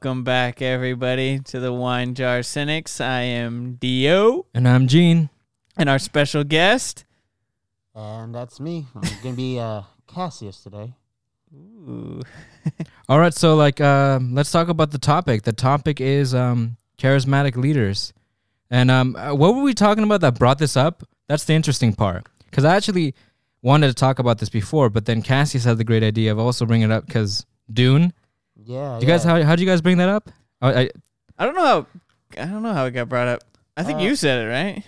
Welcome back, everybody, to the Wine Jar Cynics. I am Dio, And I'm Gene. and our special guest. And that's me. I'm gonna be uh, Cassius today. Ooh. All right, so like, um, let's talk about the topic. The topic is um, charismatic leaders, and um, uh, what were we talking about that brought this up? That's the interesting part, because I actually wanted to talk about this before, but then Cassius had the great idea of also bringing it up because Dune. Yeah. You guys, yeah. how how'd you guys bring that up? I, I I don't know how. I don't know how it got brought up. I think Uh, you said it, right?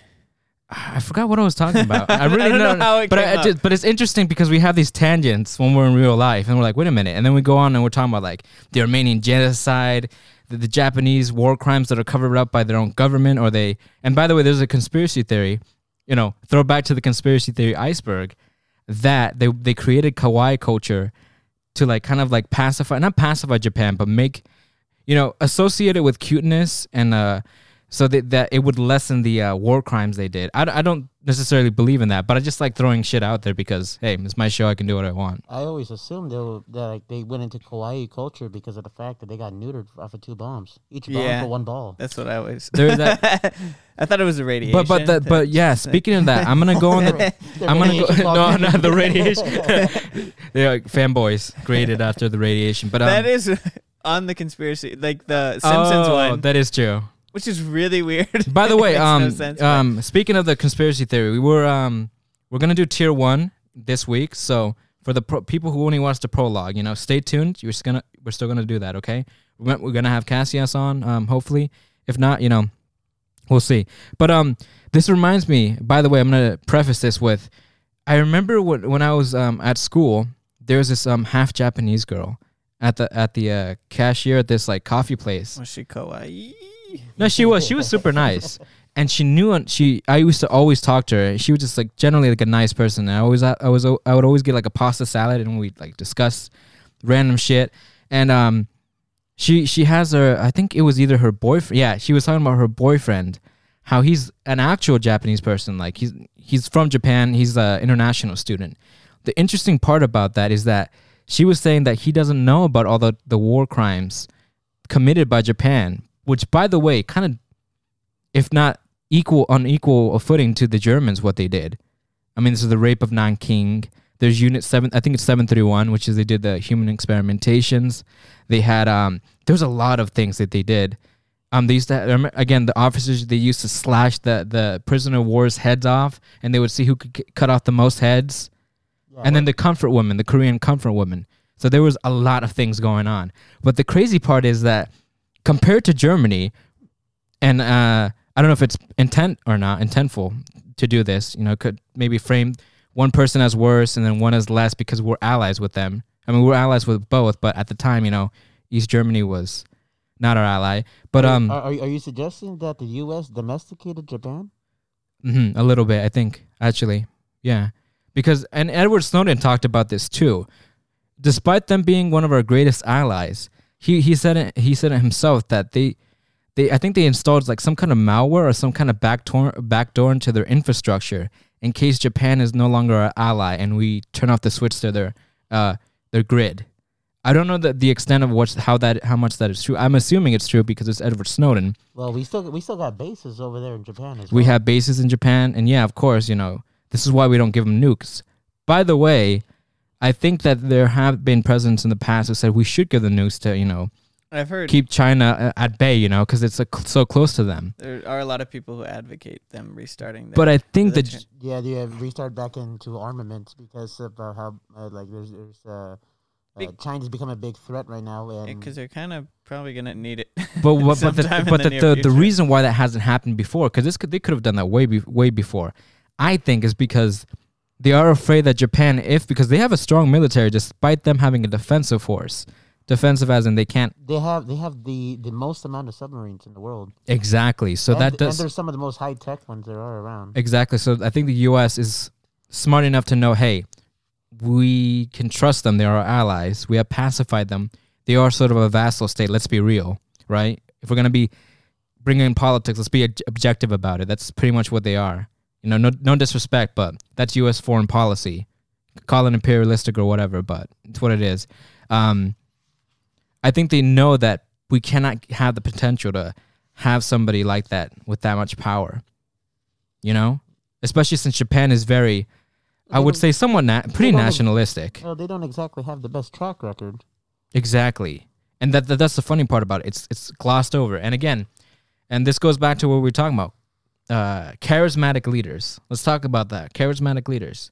I forgot what I was talking about. I I really don't know don't how it but came I, I just, but it's interesting because we have these tangents when we're in real life, and we're like, wait a minute, and then we go on and we're talking about like the Armenian genocide, the, the Japanese war crimes that are covered up by their own government, or they. And by the way, there's a conspiracy theory. You know, throw back to the conspiracy theory iceberg that they they created kawaii culture to like kind of like pacify, not pacify Japan, but make you know associate it with cuteness and uh so that, that it would lessen the uh, war crimes they did. I, I don't necessarily believe in that, but I just like throwing shit out there because hey, it's my show. I can do what I want. I always assumed they were, that like they went into kawaii culture because of the fact that they got neutered off of two bombs, each bomb Yeah. for one ball. That's what I was. There's that- I thought it was a radiation. But but the, but yeah, speaking of that, I'm gonna go on the. The I'm gonna go. radiation No, not the radiation. They're like fanboys created after the radiation, but um, that is on the conspiracy, like the Simpsons oh, one, That is true. Which is really weird. By the way, Makes no um, sense, but- um, speaking of the conspiracy theory, we were um, we're gonna do tier one this week. So for the pro- people who only watch the prologue, you know, stay tuned. You're just gonna we're still gonna do that. Okay, we're, we're gonna have Cassius on. Um, hopefully, if not, you know, we'll see. But um, this reminds me. By the way, I'm gonna preface this with, I remember when when I was um at school, there was this um half Japanese girl at the at the uh, cashier at this like coffee place. Was she kawaii? No, she was. She was super nice, and she knew. And she, I used to always talk to her. She was just like generally like a nice person. I always, I was, I would always get like a pasta salad, and we'd like discuss random shit. And um, she, she has her. I think it was either her boyfriend. Yeah, she was talking about her boyfriend, how he's an actual Japanese person. Like he's, he's from Japan. He's an international student. The interesting part about that is that she was saying that he doesn't know about all the the war crimes committed by Japan, which by the way, kind of if not equal on equal footing to the Germans what they did. I mean, this is the rape of Nanking. There's unit 7 I think it's 731, which is they did the human experimentations. They had um there was a lot of things that they did. Um, they used to again the officers they used to slash the the prisoner of war's heads off, and they would see who could c- cut off the most heads and then the comfort woman, the Korean comfort woman. So there was a lot of things going on. But the crazy part is that compared to Germany, and uh, I don't know if it's intent or not intentful to do this. You know, could maybe frame one person as worse and then one as less because we're allies with them. I mean, we're allies with both, but at the time, you know, East Germany was not our ally. But are, um, are, are you suggesting that the U.S. domesticated Japan? hmm a little bit, I think, actually. Yeah. Because, and Edward Snowden talked about this too. Despite them being one of our greatest allies, he, he said it, he said it himself that they, they, I think they installed like some kind of malware or some kind of backdoor, backdoor into their infrastructure in case Japan is no longer our ally and we turn off the switch to their, uh, their grid. I don't know the, the extent of what's, how that, how much that is true. I'm assuming it's true because it's Edward Snowden. Well, we still we still got bases over there in Japan as well. We have bases in Japan, and yeah, of course, you know, this is why we don't give them nukes. By the way, I think that there have been presidents in the past who said we should give the nukes to, you know, I've heard keep China uh, at bay, you know, because it's a, so close to them. there are a lot of people who advocate them restarting. Their But I think that religion. Yeah, they have restart back into armaments because of uh, how uh, like there's there's uh Uh, China's become a big threat right now, and because they're kind of probably gonna need it. But what, but the, but the the, the, the reason why that hasn't happened before, because this could they could have done that way be, way before, I think is because they are afraid that Japan, if because they have a strong military, despite them having a defensive force, defensive as in they can't they have they have the the most amount of submarines in the world. exactly. So and, that and does they're some of the most high tech ones there are around. exactly. So I think the U.S. is smart enough to know, hey, we can trust them. They're our allies. We have pacified them. They are sort of a vassal state. Let's be real, right? If we're gonna be bringing in politics, let's be objective about it. That's pretty much what they are. You know, no no disrespect, but that's U.S. foreign policy. Call it imperialistic or whatever, but it's what it is. Um, I think they know that we cannot have the potential to have somebody like that with that much power. You know, especially since Japan is very, I would say, somewhat na- pretty nationalistic. Well, they don't exactly have the best track record. Exactly, and that, that that's the funny part about it. It's it's glossed over. And again, and this goes back to what we were talking about. Uh, charismatic leaders. Let's talk about that. Charismatic leaders.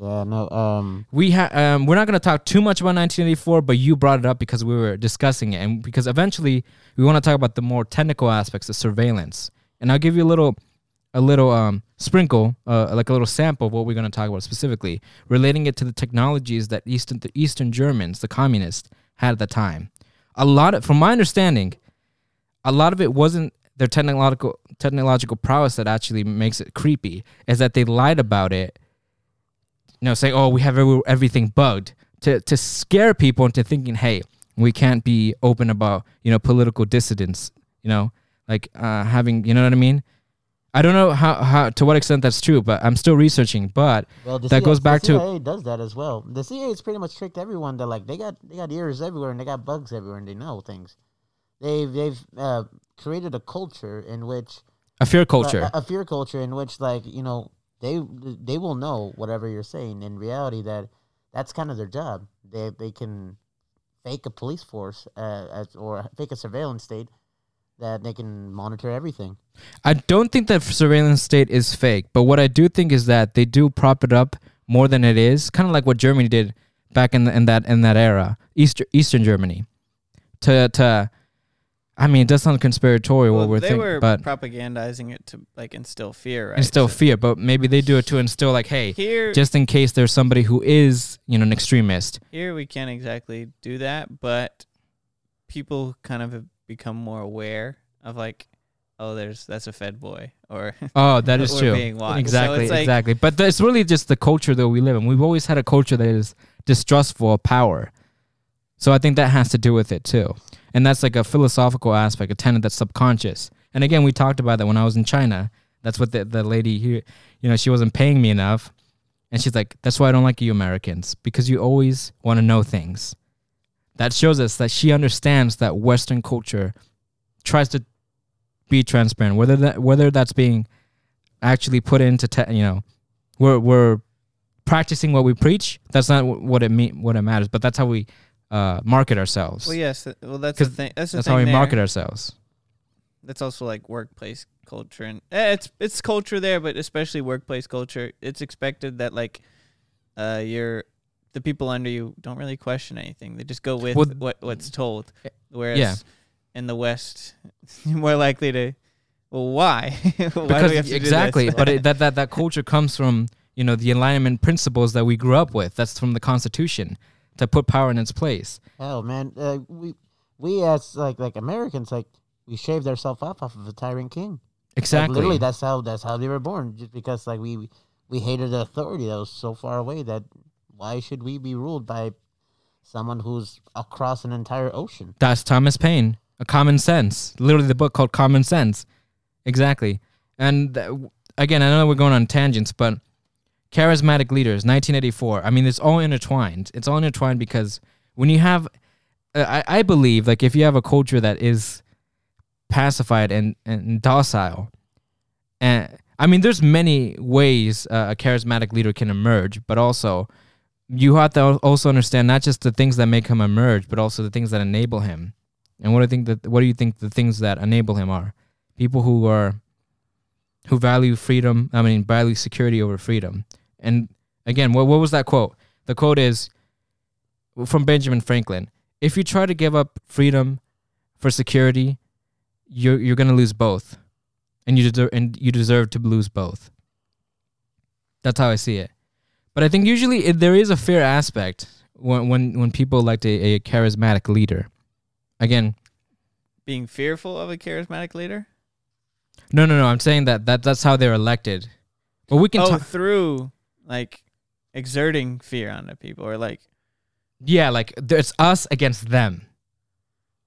Yeah, no. Um, We ha- um, we're not going to talk too much about 1984, but you brought it up because we were discussing it, and because eventually we want to talk about the more technical aspects of surveillance. And I'll give you a little, a little um, sprinkle, uh, like a little sample of what we're going to talk about specifically, relating it to the technologies that Eastern the Eastern Germans, the communists, had at the time. A lot, of, from my understanding, a lot of it wasn't their technological technological prowess that actually makes it creepy. Is that they lied about it you know, saying, "Oh, we have everything bugged," to to scare people into thinking, "Hey, we can't be open about you know political dissidents." You know, like uh, having, you know what I mean? I don't know how, how to what extent that's true, but I'm still researching. But well, That CIA goes back the to- CIA does that as well. The CIA has pretty much tricked everyone that like they got they got ears everywhere and they got bugs everywhere and they know things. They've they've uh, created a culture in which a fear culture, a, a fear culture in which like you know they they will know whatever you're saying in reality that that's kind of their job. They they can fake a police force uh, as, or fake a surveillance state that they can monitor everything. I don't think that surveillance state is fake, but what I do think is that they do prop it up more than it is, kind of like what Germany did back in the, in that in that era, Eastern Eastern Germany. To to, I mean, it does sound conspiratorial Well, what we're they thinking, were but propagandizing it to like instill fear, right? instill So fear. But maybe they do it to instill like, hey, Here, just in case there's somebody who is you know an extremist. here we can't exactly do that, but people kind of have become more aware of like, oh, there's that's a Fed boy, or Oh, that is true. being watched. So Exactly, it's like- exactly. But it's really just the culture that we live in. We've always had a culture that is distrustful of power. So I think that has to do with it too. And that's like a philosophical aspect, a tenet that's subconscious. And again, we talked about that when I was in China. That's what the, the lady here, you know, she wasn't paying me enough. And she's like, that's why I don't like you Americans, because you always want to know things. That shows us that she understands that Western culture tries to be transparent, whether that whether that's being actually put into te- you know we're we're practicing what we preach that's not what it mean what it matters but that's how we uh market ourselves well, yes, well that's the thing. That's the that's thing how we there. market ourselves That's also like workplace culture, and eh, it's it's culture there, but especially workplace culture. It's expected that like, uh, you're the people under you don't really question anything. They just go with Well, what what's told. Whereas yeah. in the West, you're more likely to. Well, why? why do because we have to exactly but it, that that that culture comes from you know the alignment principles that we grew up with that's from the constitution to put power in its place hell man uh, we we as like like americans like we shaved ourselves off off of a tyrant king Like, exactly literally that's how that's how they were born just because like we we hated the authority that was so far away that why should we be ruled by someone who's across an entire ocean That's Thomas Paine. A Common Sense. Literally the book called Common Sense. Exactly. And uh, w- again, I know we're going on tangents, but charismatic leaders, 1984. I mean, it's all intertwined. It's all intertwined because when you have, uh, I, I believe, like if you have a culture that is pacified and, and docile, and I mean, there's many ways uh, a charismatic leader can emerge, but also you have to also understand not just the things that make him emerge, but also the things that enable him. And what do you think that what do you think the things that enable him are? People who are who value freedom, I mean value security over freedom. And again, what what was that quote? The quote is from Benjamin Franklin. If you try to give up freedom for security, you're you're gonna lose both, and you deserve and you deserve to lose both. That's how I see it. But I think usually it, there is a fair aspect when when when people elect a, a charismatic leader. Again, Being fearful of a charismatic leader? no, no, no. I'm saying that, that that's how they're elected. But we can oh, talk. through like exerting fear onto people or like Yeah, like it's us against them.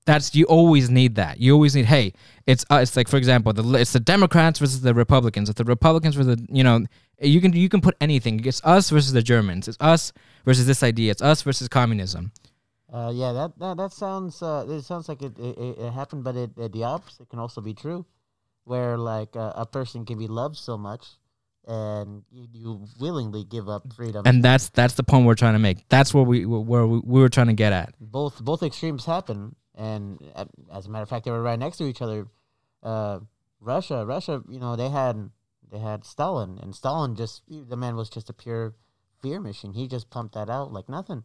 That's you always need that. You always need. Hey, it's uh, it's like for example, the it's the Democrats versus the Republicans. It's the Republicans versus the you know you can you can put anything. It's us versus the Germans. It's us versus this idea. It's us versus communism. Uh, yeah, that, that that sounds uh, it sounds like it it, it- it happened, but it, uh the opposite can also be true, where like uh, a person can be loved so much, and you, you willingly give up freedom. And that's that's the point we're trying to make. That's where we where we, we were trying to get at. both both extremes happen, and uh, as a matter of fact, they were right next to each other. Uh, Russia, Russia, you know, they had they had Stalin, and Stalin just the man was just a pure fear machine. He just pumped that out like nothing.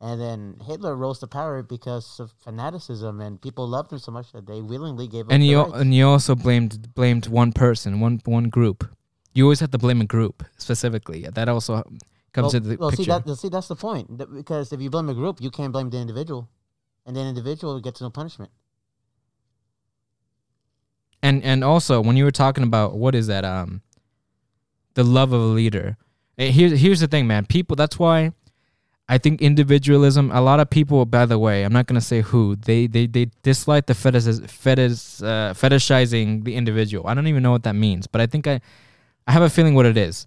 And then Hitler rose to power because of fanaticism, and people loved him so much that they willingly gave up. And you rights. and you also blamed blamed one person, one one group. You always have to blame a group specifically. That also comes well, into the well, see picture. that see that's the point. That- Because if you blame a group, you can't blame the individual, and the individual gets no punishment. and and also when you were talking about what is that um the love of a leader eh, here's here's the thing man people that's why i think individualism a lot of people by the way i'm not going to say who they they they dislike the fetish fetish uh, fetishizing the individual i don't even know what that means but i think i i have a feeling what it is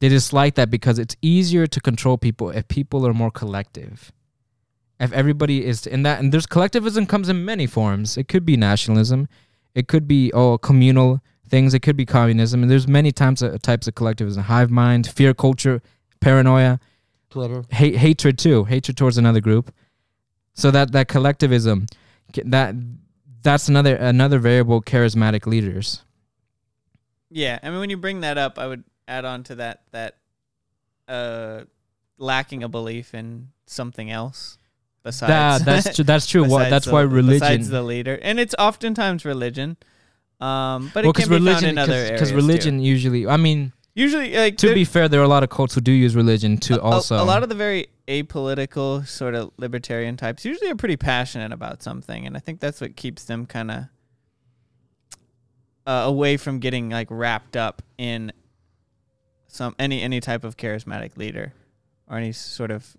they dislike that because it's easier to control people if people are more collective if everybody is in that and there's collectivism comes in many forms it could be nationalism it could be oh communal things. It could be communism, and there's many types of uh, types of collectivism: hive mind, fear culture, paranoia, hate, hatred too, hatred towards another group. So that that collectivism, that that's another another variable. Charismatic leaders. Yeah, I mean when you bring that up, I would add on to that that uh lacking a belief in something else besides That that's true. That's true. Besides that's the- why religion. besides the leader, and it's oftentimes religion. Um, but well, it can be found in other areas because too. religion usually. I mean, usually like to be fair, there are a lot of cults who do use religion to a- also. a, lot of the very apolitical sort of libertarian types usually are pretty passionate about something, and I think that's what keeps them kind of uh, away from getting like wrapped up in some any any type of charismatic leader or any sort of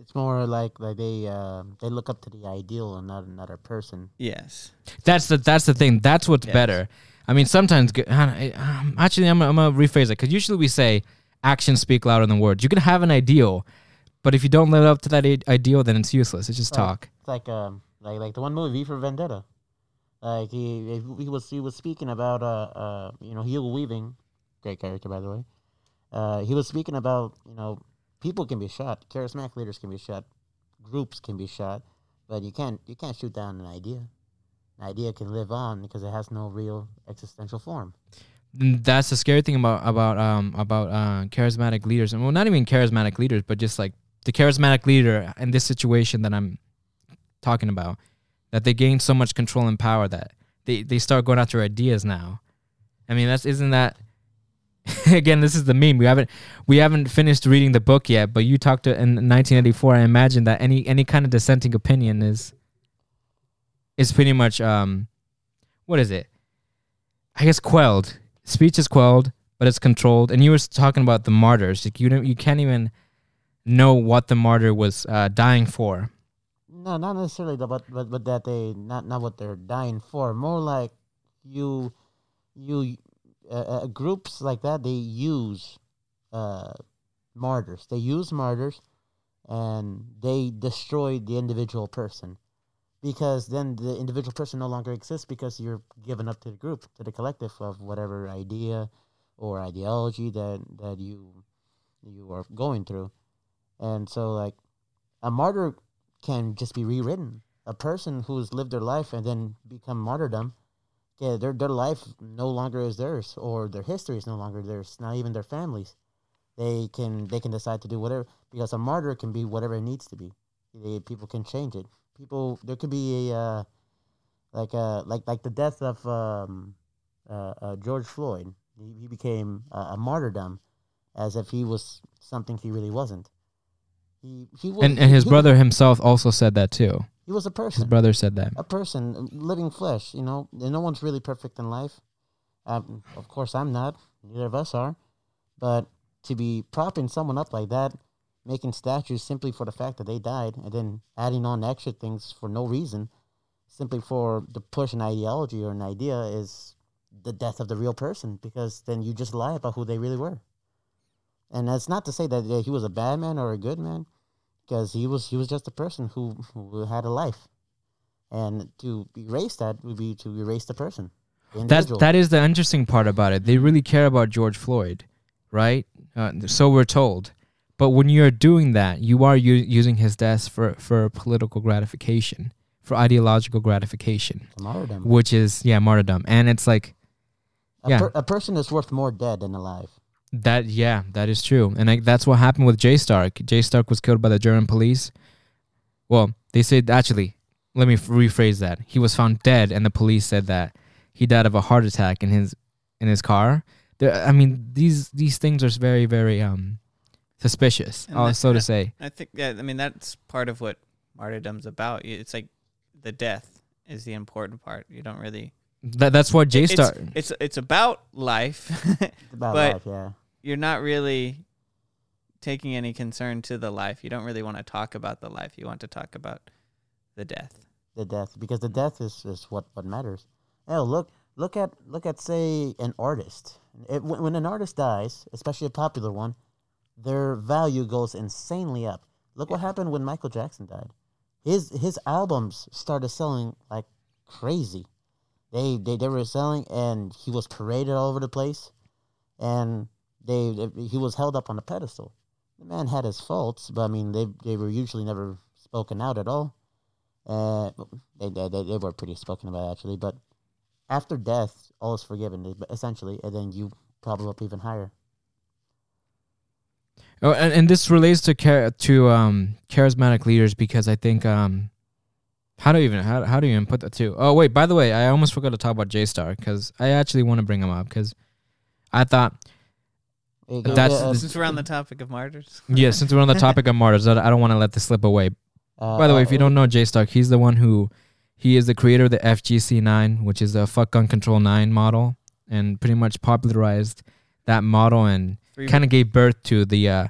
It's more like like they uh, they look up to the ideal and not another person. yes. That's the that's the thing. That's what's Yes. better. I mean, sometimes um, actually, I'm, gonna- I'm gonna rephrase it because usually we say actions speak louder than words. You can have an ideal, but if you don't live up to that i- ideal, then it's useless. It's just Right. talk. It's like um like like the one movie V for Vendetta. Like he he was he was speaking about uh uh you know Hugo Weaving, great character by the way. Uh, he was speaking about you know people can be shot, charismatic leaders can be shot, groups can be shot, but you can't you can't shoot down an idea. An idea can live on because it has no real existential form. That's the scary thing about about um about uh, charismatic leaders, and well, not even charismatic leaders, but just like the charismatic leader in this situation that I'm talking about, that they gain so much control and power that they they start going after ideas now. I mean, that's isn't that again? This is the meme. We haven't we haven't finished reading the book yet, but you talked to in 1984. I imagine that any any kind of dissenting opinion is is pretty much um what is it? I guess quelled. Speech is quelled, but it's controlled. And you were talking about the martyrs. Like you don't, you can't even know what the martyr was uh, dying for. No, not necessarily the but but but that they not not what they're dying for. More like you you uh, uh, groups like that they use uh martyrs. They use martyrs and they destroy the individual person because then the individual person no longer exists because you're given up to the group to the collective of whatever idea or ideology that that you you are going through and so like a martyr can just be rewritten. A person who's lived their life and then become martyrdom, yeah, their their life no longer is theirs, or their history is no longer theirs. Not even their families. they can they can decide to do whatever because a martyr can be whatever it needs to be. They, people can change it. People there could be a uh, like uh like like the death of um, uh, uh, George Floyd. He, he became a, a martyrdom, as if he was something he really wasn't. He he was, And and his he brother himself also said that too. he was a person. His brother said that. a person, living flesh. You know, and no one's really perfect in life. Um, of course, I'm not. Neither of us are. But to be propping someone up like that, making statues simply for the fact that they died, and then adding on extra things for no reason, simply for to push an ideology or an idea, is the death of the real person. Because then you just lie about who they really were. And that's not to say that uh, he was a bad man or a good man, because he was he was just a person who, who had a life and to erase that would be to erase the person. The That that is the interesting part about it. They really care about George Floyd, right? Uh, so we're told. But when you're doing that, you are u- using his death for for political gratification, for ideological gratification, martyrdom. which is yeah martyrdom. And it's like A, yeah. per- a person is worth more dead than alive. That. Yeah, that is true. And like, that's what happened with Jay Stark. Jay Stark was killed by the German police. Well, they said actually. Let me rephrase that. He was found dead, and the police said that he died of a heart attack in his in his car. There, I mean, these these things are very very um suspicious. And uh, that- so to say. I think yeah, I mean that's part of what martyrdom's about. It's like the death is the important part. You don't really That that's what Jay it's, Stark. it's it's about life. It's about But- life, yeah. You're not really taking any concern to the life. You don't really want to talk about the life. You want to talk about the death. The death, because the death is, is what, what matters. Oh, look look at look at say an artist. It, when, when an artist dies, especially a popular one, their value goes insanely up. Look what happened when Michael Jackson died. His his albums started selling like crazy. They they, they were selling, and he was paraded all over the place, and they, he was held up on a pedestal. The man had his faults, but I mean they they were usually never spoken out at all. Uh, they, they they were pretty spoken about actually, but after death, all is forgiven essentially, and then you probably up even higher. Oh, and, and this relates to char- to um charismatic leaders because I think um how do you even how, how do you even put that too? Oh wait, by the way, I almost forgot to talk about J Star because I actually want to bring him up because I thought That's- uh, Since we're on the topic of martyrs. yeah since we're on the topic of martyrs, I I don't want to let this slip away. uh, By the way, if uh, you don't know Jay Stark, he's the one who he is the creator of the FGC nine, which is the fuck gun control nine model, and pretty much popularized that model and kind of gave birth to the uh,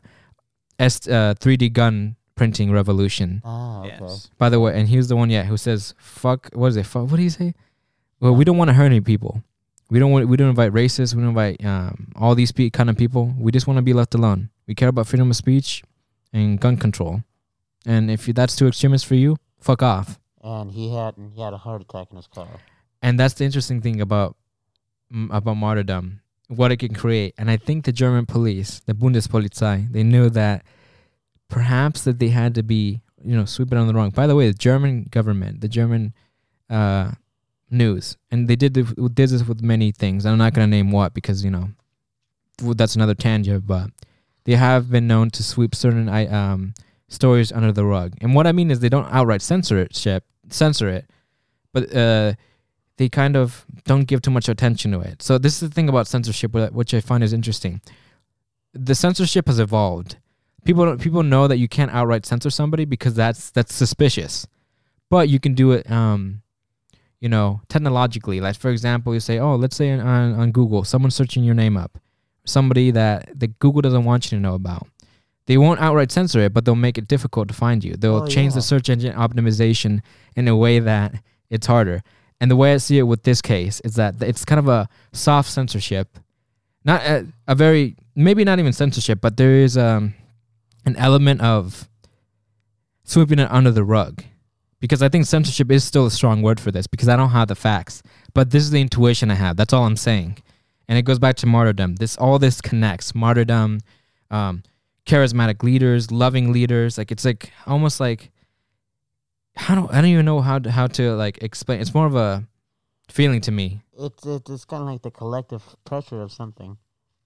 S uh, 3D gun printing revolution. Ah, okay. Yes. By the way, and he's the one, yeah, who says fuck. What is it? Fuck. What do you say? Well, we don't want to hurt any people. We don't want. We don't invite racists. We don't invite um, all these pe- kind of people. We just want to be left alone. We care about freedom of speech and gun control. And if you, that's too extremist for you, fuck off. And he had he had a heart attack in his car. And that's the interesting thing about about martyrdom, what it can create. And I think the German police, the Bundespolizei, they knew that perhaps that they had to be, you know, sweep it on the wrong. By the way, the German government, the German uh, news, and they did this, did this with many things. I'm not going to name what because you know that's another tangent, but they have been known to sweep certain um, stories under the rug. And what I mean is they don't outright censor it, ship, censor it, but uh, they kind of don't give too much attention to it. So this is the thing about censorship, which I find is interesting. The censorship has evolved. People people know that you can't outright censor somebody because that's that's suspicious, but you can do it. Um, you know, technologically. Like for example, you say, oh, let's say on on Google, someone's searching your name up, somebody that that Google doesn't want you to know about. They won't outright censor it, but they'll make it difficult to find you. They'll Oh, change the search engine optimization in a way that it's harder. And the way I see it with this case is that it's kind of a soft censorship, not a, a very maybe not even censorship, but there is um an element of sweeping it under the rug. Because I think censorship is still a strong word for this because I don't have the facts. But this is the intuition I have. That's all I'm saying. And it goes back to martyrdom. This all this connects. Martyrdom, um, charismatic leaders, loving leaders. Like it's like almost like I don't I don't even know how to, how to like explain. It's more of a feeling to me. It's it, it's kind of like the collective pressure of something,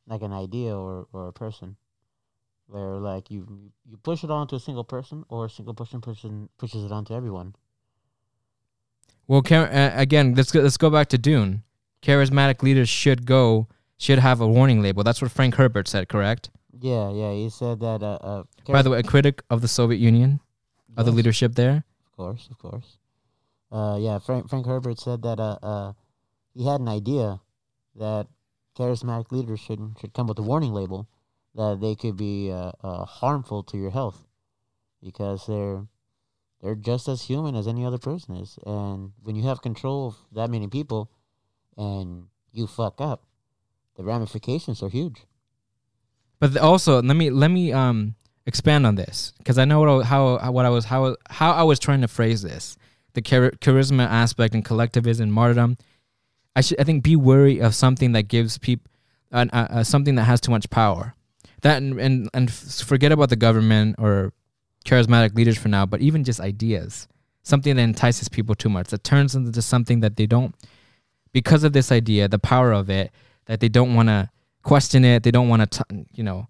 like an idea or or a person. Where like you you push it onto a single person, or a single person person pushes it onto everyone. Well, char- uh, again, let's go, let's go back to Dune. Charismatic leaders should go should have a warning label. That's what Frank Herbert said, correct? Yeah, yeah. He said that. Uh, uh, By the way, a critic of the Soviet Union, of the leadership there. Of course, of course. Uh, yeah, Frank Frank Herbert said that uh, uh, he had an idea that charismatic leaders should should come with a warning label that they could be uh, uh, harmful to your health because they're they're just as human as any other person is, and when you have control of that many people, and you fuck up, the ramifications are huge. But also, let me let me um expand on this because I know what I, how what I was how how I was trying to phrase this. The char- charisma aspect and collectivism, martyrdom. I should I think be wary of something that gives people uh, uh, something that has too much power. That and, and and forget about the government or charismatic leaders for now, but even just ideas. Something that entices people too much that turns into something that they don't because of this idea, the power of it, that they don't want to question it. They don't want to, you know,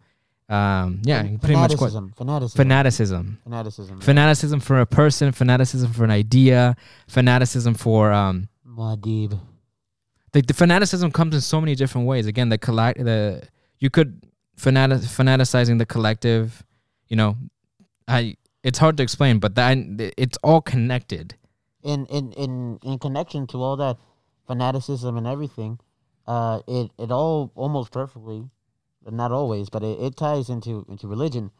um, yeah, Fan- pretty much que- fanaticism, fanaticism, fanaticism, fanaticism, fanaticism for a person, fanaticism for an idea, fanaticism for um, Muad'Dib. like the fanaticism comes in so many different ways. Again, the collect, the you could fanatic fanaticizing the collective, you know, I it's hard to explain, but that it's all connected. in in in in connection to all that fanaticism and everything, uh, it it all almost perfectly, not always, but it, it ties into into religion.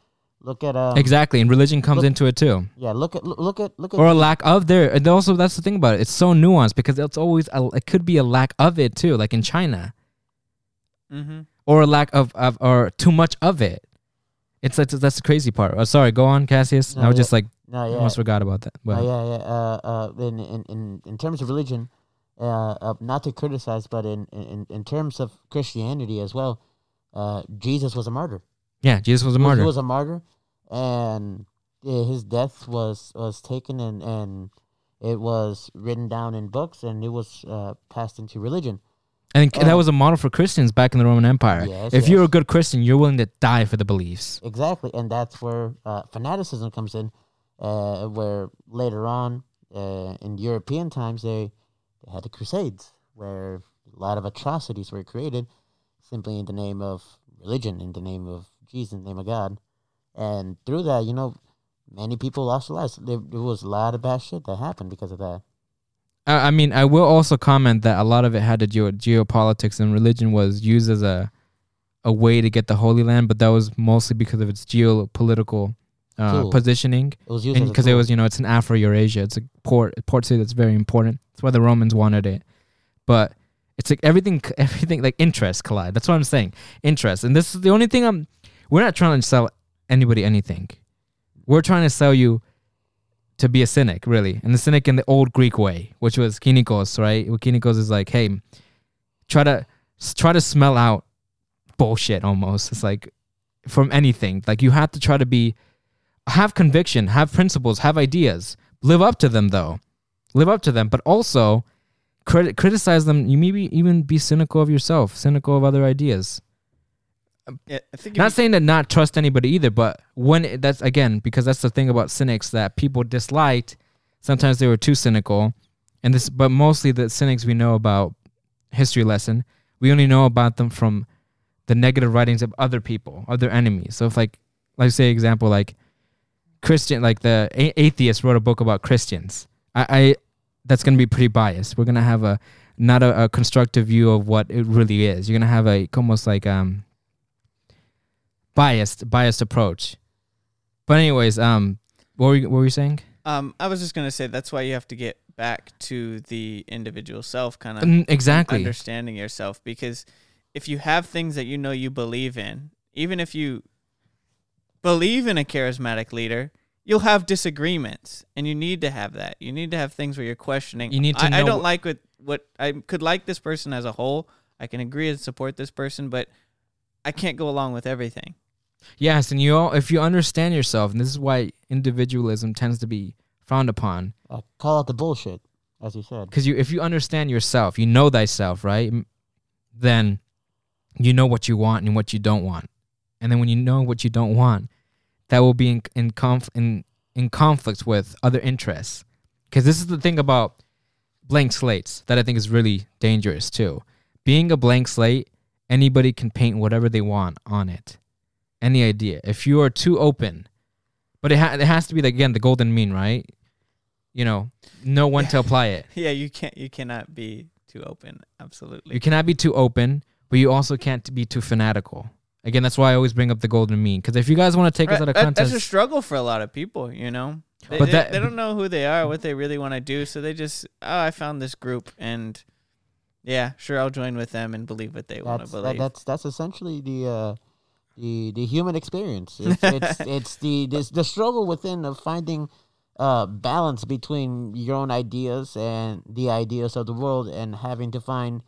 Look at um, exactly, and religion comes look- into it too. Yeah, look at look look at look at or a lack of there. And also, that's the thing about it. It's so nuanced because it's always a, it could be a lack of it too, like in China, Mm-hmm. Or a lack of, of or too much of it. It's that's that's the crazy part. Oh, sorry, go on, Cassius. I was just like almost forgot about that. But yeah, yeah. Uh, uh, in in in in terms of religion, uh, uh not to criticize, but in in in terms of Christianity as well, uh, Jesus was a martyr. yeah, Jesus was a martyr. He was a martyr, and uh, his death was was taken and and it was written down in books, and it was uh, passed into religion. Think that uh, was a model for Christians back in the Roman Empire. Yes, if you're a good Christian, you're willing to die for the beliefs. Exactly, and that's where uh, fanaticism comes in. Uh, where later on, uh, in European times, they, they had the Crusades, where a lot of atrocities were created simply in the name of religion, in the name of Jesus, in the name of God, and through that, you know, many people lost their lives. There, there was a lot of bad shit that happened because of that. I, I mean, I will also comment that a lot of it had to do with geopolitics and religion was used as a a way to get the Holy Land, but that was mostly because of its geopolitical uh, positioning. It was used as a because it tool. was you know it's an Afro Eurasia. It's a port a port city that's very important. That's why the Romans wanted it. But it's like everything everything like interests collide. That's what I'm saying. Interest. And this is the only thing I'm we're not trying to sell anybody anything. We're trying to sell you to be a cynic, really. And the cynic in the old Greek way, which was kinikos, right? What kinikos is like, hey, try to try to smell out bullshit almost. It's like from anything. Like you have to try to be have conviction, have principles, have ideas. Live up to them though. Live up to them, but also crit- criticize them. You maybe even be cynical of yourself, cynical of other ideas. Yeah, I think Not you- saying to not trust anybody either, but when it, that's again because that's the thing about cynics that people disliked. Sometimes they were too cynical, and this, but mostly the cynics we know about history lesson, we only know about them from the negative writings of other people, other enemies. So if like, like say example like Christian, like the a- atheist wrote a book about Christians, I, I that's gonna be pretty biased. We're gonna have a not a, a constructive view of what it really is. You're gonna have a almost like um biased biased approach. But anyways, um, what were you, what were you saying? um, I was just gonna say that's why you have to get back to the individual self, kind of Mm, exactly. understanding yourself. Because if you have things that you know you believe in, even if you believe in a charismatic leader, you'll have disagreements, and you need to have that. You need to have things where you're questioning. You need to I, I don't like what what I could like this person as a whole. I can agree and support this person, but I can't go along with everything. Yes, and you all, if you understand yourself, and this is why individualism tends to be frowned upon, Uh, call out the bullshit, as you said. because you if you understand yourself, you know thyself, right? Then you know what you want and what you don't want, and then when you know what you don't want, that will be in in conf- in in conflicts with other interests. Because this is the thing about blank slates that I think is really dangerous too. Being a blank slate, anybody can paint whatever they want on it, any idea. If you are too open, but it, ha- it has to be like, again the golden mean, right? You know, know when to apply it. Yeah, you can't. You cannot be too open. Absolutely. You cannot be too open, but you also can't be too fanatical. Again, that's why I always bring up the golden mean. Because if you guys want to take us out of Right, context, That's a struggle for a lot of people, you know. They, But they, that- they don't know who they are, what they really want to do, so they just, oh, I found this group, and yeah, sure, I'll join with them and believe what they want to That's that, believe. that's that's essentially the uh, the the human experience. It's it's, it's the this, the struggle within of finding uh, balance between your own ideas and the ideas of the world, and having to find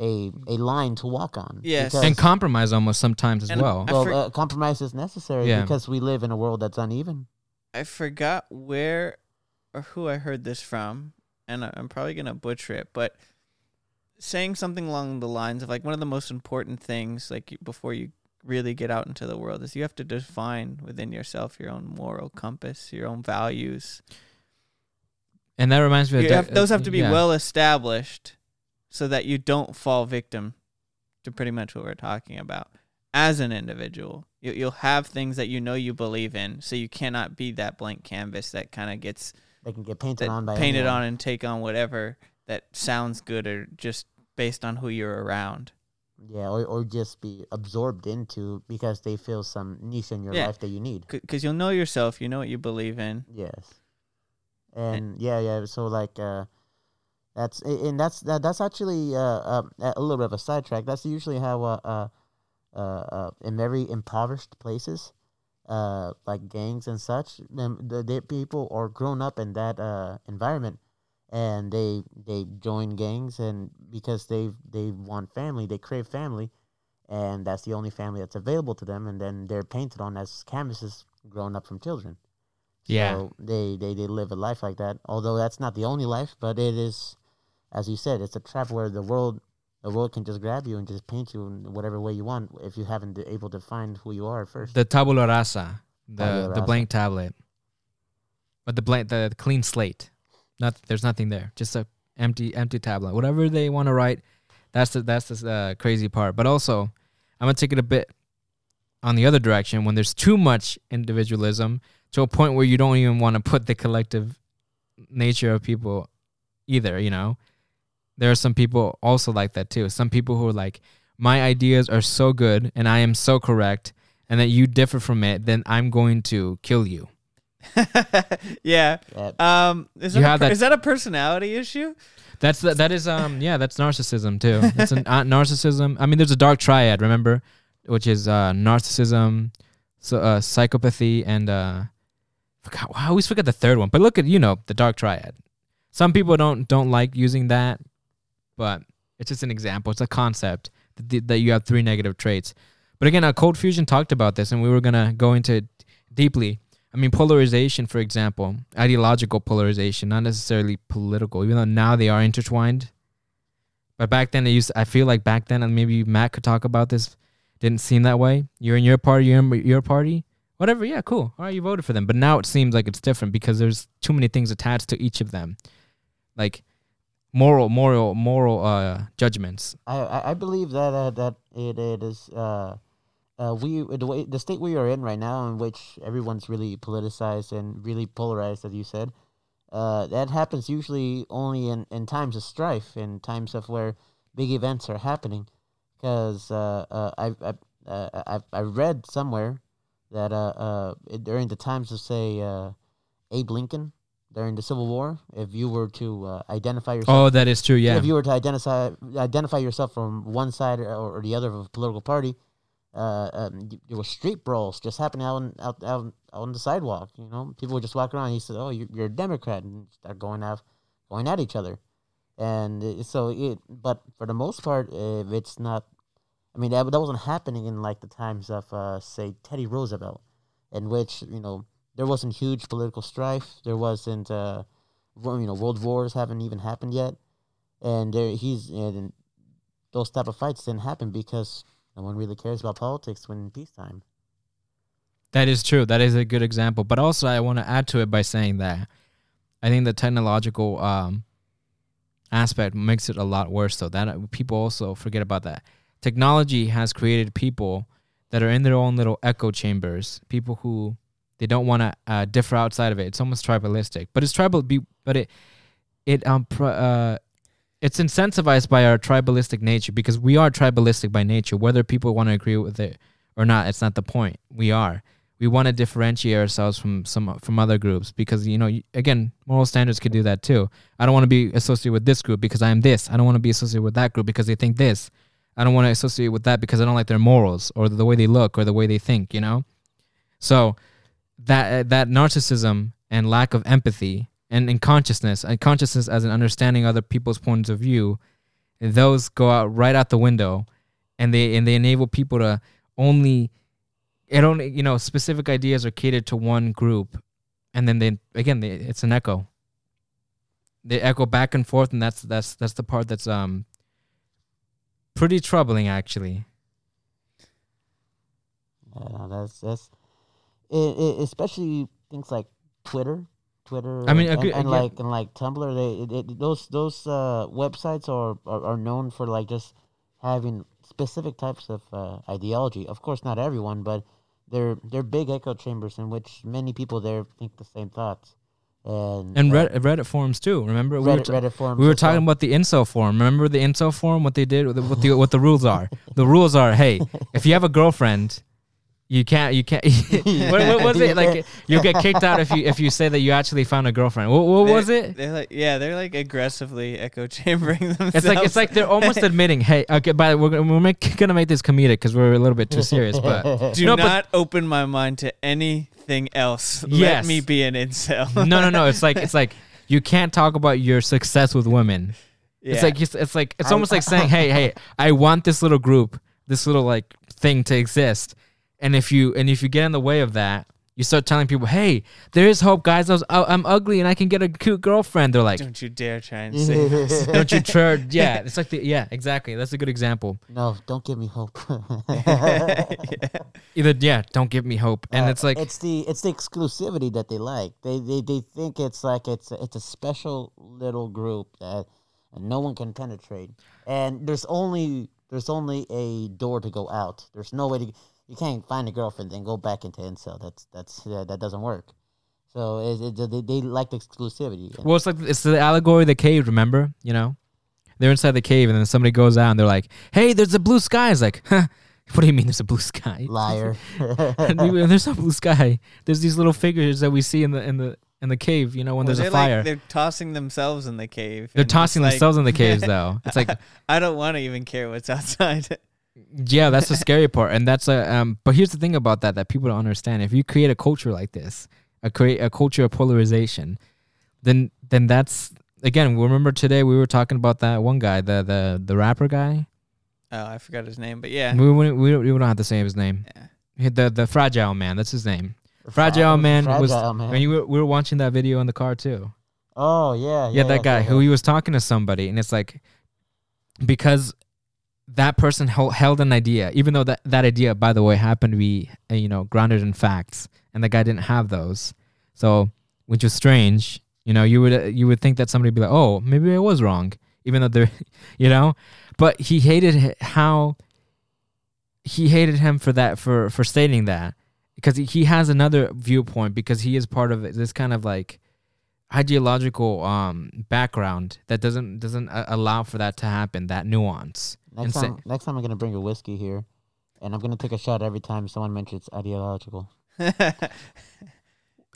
a a line to walk on. Yes. And compromise almost sometimes as And well. I well, for- uh, compromise is necessary Yeah. because we live in a world that's uneven. I forgot where or who I heard this from, and I- I'm probably gonna butcher it, but saying something along the lines of like one of the most important things, like before you really get out into the world, is you have to define within yourself your own moral compass, your own values. and that reminds me of You have, those have to be yeah. well established, so that you don't fall victim to pretty much what we're talking about. As an individual, you, you'll have things that you know you believe in, so you cannot be that blank canvas that kind of gets They can get painted on by painted anyone. on and take on whatever that sounds good or just based on who you're around. Yeah, or, or just be absorbed into because they feel some niche in your Yeah. life that you need. Because you'll know yourself, you know what you believe in. Yes. And yeah, yeah. So like, uh, that's and that's that, that's actually uh, uh, a little bit of a sidetrack. That's usually how uh, uh, uh, uh in very impoverished places, uh, like gangs and such, them the, the people are grown up in that uh environment, and they they join gangs and because they they want family, they crave family, and that's the only family that's available to them, and then they're painted on as canvases grown up from children. Yeah. So they, they, they live a life like that. Although that's not the only life, but it is, as you said, it's a trap where the world the world can just grab you and just paint you in whatever way you want if you haven't been able to find who you are first. the tabula rasa, the Tabula the blank tablet, but the blank the clean slate. Not there's nothing there, just a empty empty tablet. Whatever they want to write, that's the that's the uh, crazy part. But also, I'm gonna take it a bit on the other direction when there's too much individualism to a point where you don't even want to put the collective nature of people either. You know, there are some people also like that too. Some people who are like, my ideas are so good and I am so correct, and that you differ from it, then I'm going to kill you. yeah. Yeah. Um, is that, a per- that- is that a personality issue? That's the, that is um yeah that's narcissism too. It's an uh, narcissism. I mean, there's a dark triad, remember, which is uh narcissism, so uh psychopathy, and uh forgot I always forget the third one. But look at you know the dark triad. Some people don't don't like using that, but it's just an example. It's a concept that, that you have three negative traits. But again, uh, Cold Fusion talked about this, and we were gonna go into it deeply. I mean, polarization, for example, ideological polarization, not necessarily political, even though now they are intertwined. But back then, it used. I feel like back then, and maybe Matt could talk about this. Didn't seem that way. You're in your party. You're in your party. Whatever. Yeah, cool. All right, you voted for them. But now it seems like it's different because there's too many things attached to each of them, like moral, moral, moral uh, judgments. I, I I believe that uh, that it, it is uh, uh, we the way the state we are in right now, in which everyone's really politicized and really polarized, as you said. Uh, that happens usually only in, in times of strife, in times of where big events are happening. Because uh, uh, I I uh, I I read somewhere that uh, uh during the times of say uh, Abe Lincoln during the Civil War, if you were to uh, identify yourself Oh, that is true. Yeah. if you were to identify identify yourself from one side or, or the other of a political party, uh, um, there were street brawls just happening out on, out, out, out on the sidewalk. You know, people would just walk around. He said, "Oh, you're, you're a Democrat," and start going out, going at each other. And so it, but for the most part, if it's not, I mean, that, that wasn't happening in like the times of, uh, say, Teddy Roosevelt, in which you know there wasn't huge political strife. There wasn't, uh, you know, world wars haven't even happened yet and there he's and those type of fights didn't happen because no one really cares about politics when peacetime. That is true. That is a good example. But also, I want to add to it by saying that I think the technological um, aspect makes it a lot worse. So that uh, people also forget about that. Technology has created people that are in their own little echo chambers. People who they don't want to uh, differ outside of it. It's almost tribalistic, but it's tribal. Be, but it it um uh it's incentivized by our tribalistic nature because we are tribalistic by nature. Whether people want to agree with it or not, it's not the point. We are. We want to differentiate ourselves from some from other groups because you know again moral standards could do that too. I don't want to be associated with this group because I am this. I don't want to be associated with that group because they think this. I don't want to associate with that because I don't like their morals or the way they look or the way they think. You know, so that that narcissism and lack of empathy and, in consciousness and consciousness as an understanding other people's points of view, those go out right out the window, and they and they enable people to only it only you know specific ideas are catered to one group, and then they again they, it's an echo. They echo back and forth, and that's that's that's the part that's um pretty troubling actually. Yeah, that's that's it, it, especially things like Twitter, Twitter. I mean, and, agree- and, yeah. like and like Tumblr. They it, it, those those uh, websites are, are are known for like just having specific types of uh, ideology. Of course, not everyone, but they're they're big echo chambers in which many people there think the same thoughts. And And uh, Reddit, Reddit forums too. Remember we were Reddit, Reddit forums we were well. talking about the incel forum. Remember the incel forum? What they did? What the what the, what the rules are? The rules are: hey, if you have a girlfriend, you can't you can't. what, what was it like? You'll get kicked out if you if you say that you actually found a girlfriend. What, what was it? They're like, yeah, they're like aggressively echo chambering themselves. It's like it's like they're almost admitting, hey, okay, but we're gonna- we're make, gonna make this comedic because we're a little bit too serious. But do no, but- not open my mind to anything else. Yes. Let me be an incel. no, no, no. It's like it's like you can't talk about your success with women. It's like it's like it's almost like saying, "Hey, hey, I want this little group, this little like thing to exist." And if you and if you get in the way of that, you start telling people, "Hey, there is hope, guys. I was, I- I'm ugly and I can get a cute girlfriend." They're like, don't you dare try and say us. "Don't you try?" Yeah, it's like the yeah, exactly. That's a good example. no, don't give me hope. Either yeah, don't give me hope, and Uh, it's like it's the it's the exclusivity that they like. They they, they think it's like it's a, it's a special little group that no one can penetrate, and there's only there's only a door to go out. There's no way to you can't find a girlfriend and go back into incel. That's that's uh, that doesn't work. So it, it, they, they like the exclusivity. Well, it's like it's the allegory of the cave. Remember, you know, they're inside the cave, and then somebody goes out, and they're like, "Hey, there's a blue sky." It's like, huh? What do you mean there's a blue sky? Liar. And there's no blue sky. There's these little figures that we see in the in the in the cave. You know, when Well, there's a they're fire. Like, they're tossing themselves in the cave. they're and it's tossing like, themselves in the caves, though. It's like, I don't want to even care what's outside. Yeah, that's the scary part, and that's a. Um, but here's the thing about that that people don't understand. If you create a culture like this, a create a culture of polarization, then then that's again. Remember today we were talking about that one guy, the the the rapper guy. oh, I forgot his name, but yeah. We, we, we, don't, we don't have to say his name. Yeah. The the fragile man. That's his name. Fragile man was. Fragile man. When you were, we were watching that video in the car too. oh yeah, Yeah, that guy yeah, who yeah. he was talking to somebody, and it's like because that person held, held an idea, even though that that idea, by the way, happened to be uh, you know grounded in facts, and the guy didn't have those, so which was strange. You know, you would uh, you would think that somebody would be like, oh, maybe I was wrong, even though they're, you know, but he hated how he hated him for that for for stating that because he, he has another viewpoint because he is part of this kind of like ideological um background that doesn't doesn't uh, allow for that to happen that nuance Next Insa- time, next time I'm gonna bring a whiskey here, and I'm gonna take a shot every time someone mentions ideological.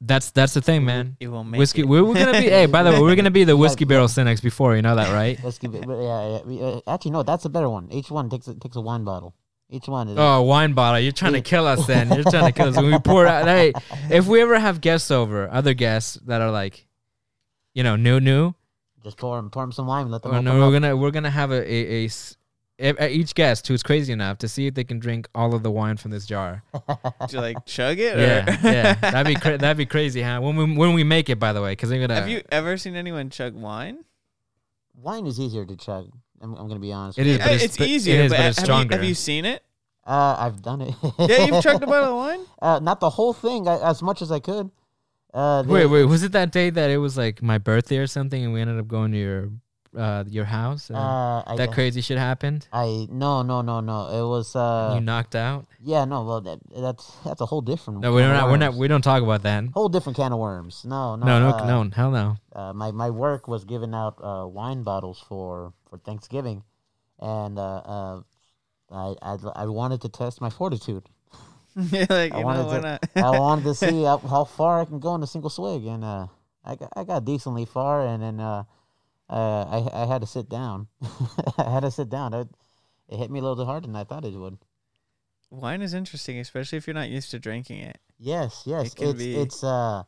that's that's the thing man you won't make whiskey it. we're, we're gonna be hey by the way we're gonna be the whiskey barrel cynics before you know that right Whiskey, but but yeah, yeah. uh, actually, no, that's a better one. Each one takes a, takes a wine bottle. Each one. Is, oh wine bottle you're trying to kill us then you're trying to kill us when we pour out hey if we ever have guests over other guests that are like you know new new just pour 'em- pour 'em some wine. Let them. or open no we're up. gonna we're gonna have a, a, a, each guest who's crazy enough to see if they can drink all of the wine from this jar Did you like chug it? Yeah, or- yeah, that'd be cra- that'd be crazy, huh? When we when we make it, by the way, because they're gonna. Have you ever seen anyone chug wine? Wine is easier to chug. I'm, I'm gonna be honest. It with is, you. but Uh, it's- it's, but easier, is, but, but it's have, you, stronger. have you seen it? Uh, I've done it. Yeah, you've chugged a bottle of wine. uh, not the whole thing, I, as much as I could. Uh, Wait, wait, was it that day that it was like my birthday or something, and we ended up going to your uh your house? And Uh, I, that crazy shit happened. I no no no no. It was uh you knocked out. yeah no well that that's that's a whole different No, we're of not. We're not. We don't talk about that. whole different can of worms. No no No, no, uh, no, hell no. uh, my my work was giving out uh, wine bottles for for Thanksgiving, and uh, uh, I, I I wanted to test my fortitude. Like, I you know, wanted why to? I wanted to see how, how far I can go in a single swig, and uh, I got I got decently far, and then uh, uh, I I had to sit down. I had to sit down. It, it hit me a little bit harder than I thought it would. Wine is interesting, especially if you're not used to drinking it. Yes, yes. can it's be- it's uh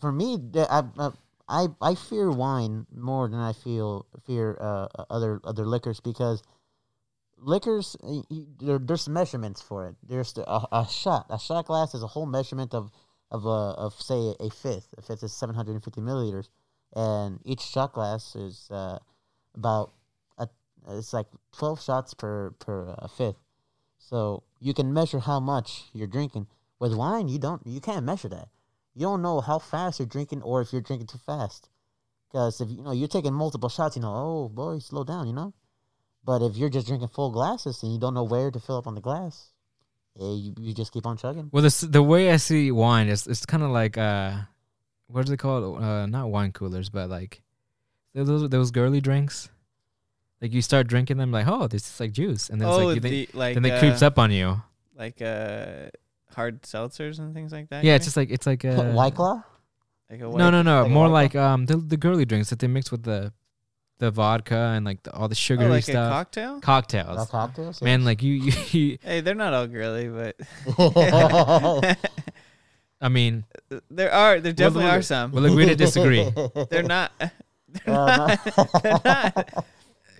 for me I, I I I fear wine more than I feel fear uh other other liquors because liquors there, there's measurements for it. There's the, a, a shot. A shot glass is a whole measurement of of uh, of say a fifth. A fifth is 750 milliliters, and each shot glass is uh about a it's like 12 shots per per uh, fifth. So you can measure how much you're drinking. With wine, you don't. You can't measure that. You don't know how fast you're drinking, or if you're drinking too fast. Because if you know you're taking multiple shots, you know, oh boy, slow down, you know. But if you're just drinking full glasses and you don't know where to fill up on the glass, yeah, you, you just keep on chugging. Well, this, the way I see wine is it's kind of like uh, what is it called? Uh, not wine coolers, but like those those girly drinks. Like you start drinking them, like oh, this is like juice, and then it's oh, like you the think, like then it uh, creeps up on you. like uh hard seltzers and things like that. Yeah, you it's just like it's like a White Claw. like a No, white- no, no. like more like um the the girly drinks that they mix with the the vodka and like the, all the oh, sugary like a stuff. cocktail. Cocktails. That's cocktails. Man, like you, you, you Hey, they're not all girly, but I mean, there are there definitely we'll- are some. we'll agree to disagree. they're not. Uh, They're not.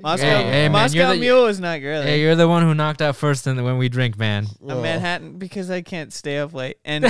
Moscow, Hey, hey, man, Moscow you're the- Mule is not girly. hey, you're the one who knocked out first in the, when we drink, man. a Manhattan because I can't stay up late and